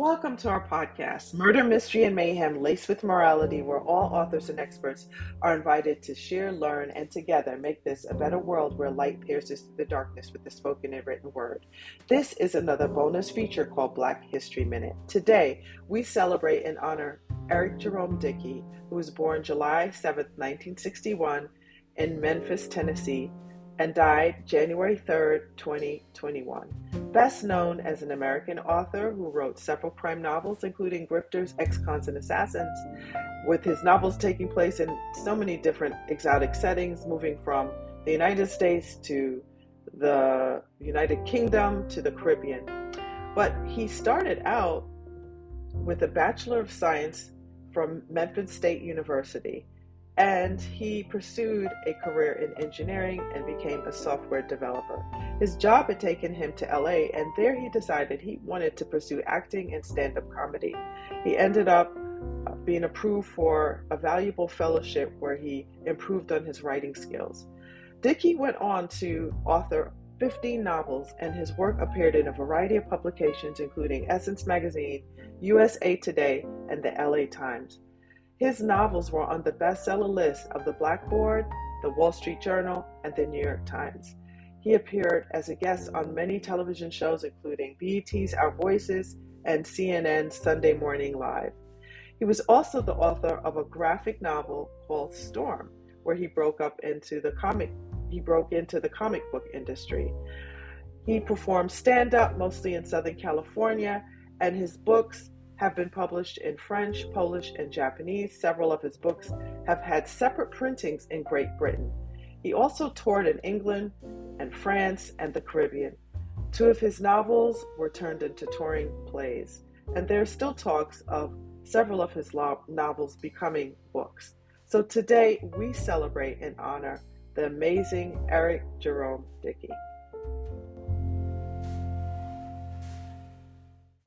Welcome to our podcast, Murder, Mystery, and Mayhem Laced with Morality, where all authors and experts are invited to share, learn, and together make this a better world where light pierces through the darkness with the spoken and written word. This is another bonus feature called Black History Minute. Today, we celebrate and honor Eric Jerome Dickey, who was born July 7, 1961, in Memphis, Tennessee, and died January 3, 2021. Best known as an American author who wrote several crime novels, including Grifters, Ex Cons, and Assassins, with his novels taking place in so many different exotic settings, moving from the United States to the United Kingdom to the Caribbean. But he started out with a Bachelor of Science from Memphis State University and he pursued a career in engineering and became a software developer. His job had taken him to LA, and there he decided he wanted to pursue acting and stand up comedy. He ended up uh, being approved for a valuable fellowship where he improved on his writing skills. Dickey went on to author 15 novels, and his work appeared in a variety of publications, including Essence Magazine, USA Today, and the LA Times. His novels were on the bestseller list of the Blackboard, the Wall Street Journal, and the New York Times. He appeared as a guest on many television shows, including BET's Our Voices and CNN's Sunday Morning Live. He was also the author of a graphic novel called Storm, where he broke up into the comic he broke into the comic book industry. He performed stand up mostly in Southern California, and his books have been published in French, Polish, and Japanese. Several of his books have had separate printings in Great Britain. He also toured in England and France and the Caribbean. Two of his novels were turned into touring plays, and there are still talks of several of his novels becoming books. So today we celebrate and honor the amazing Eric Jerome Dickey.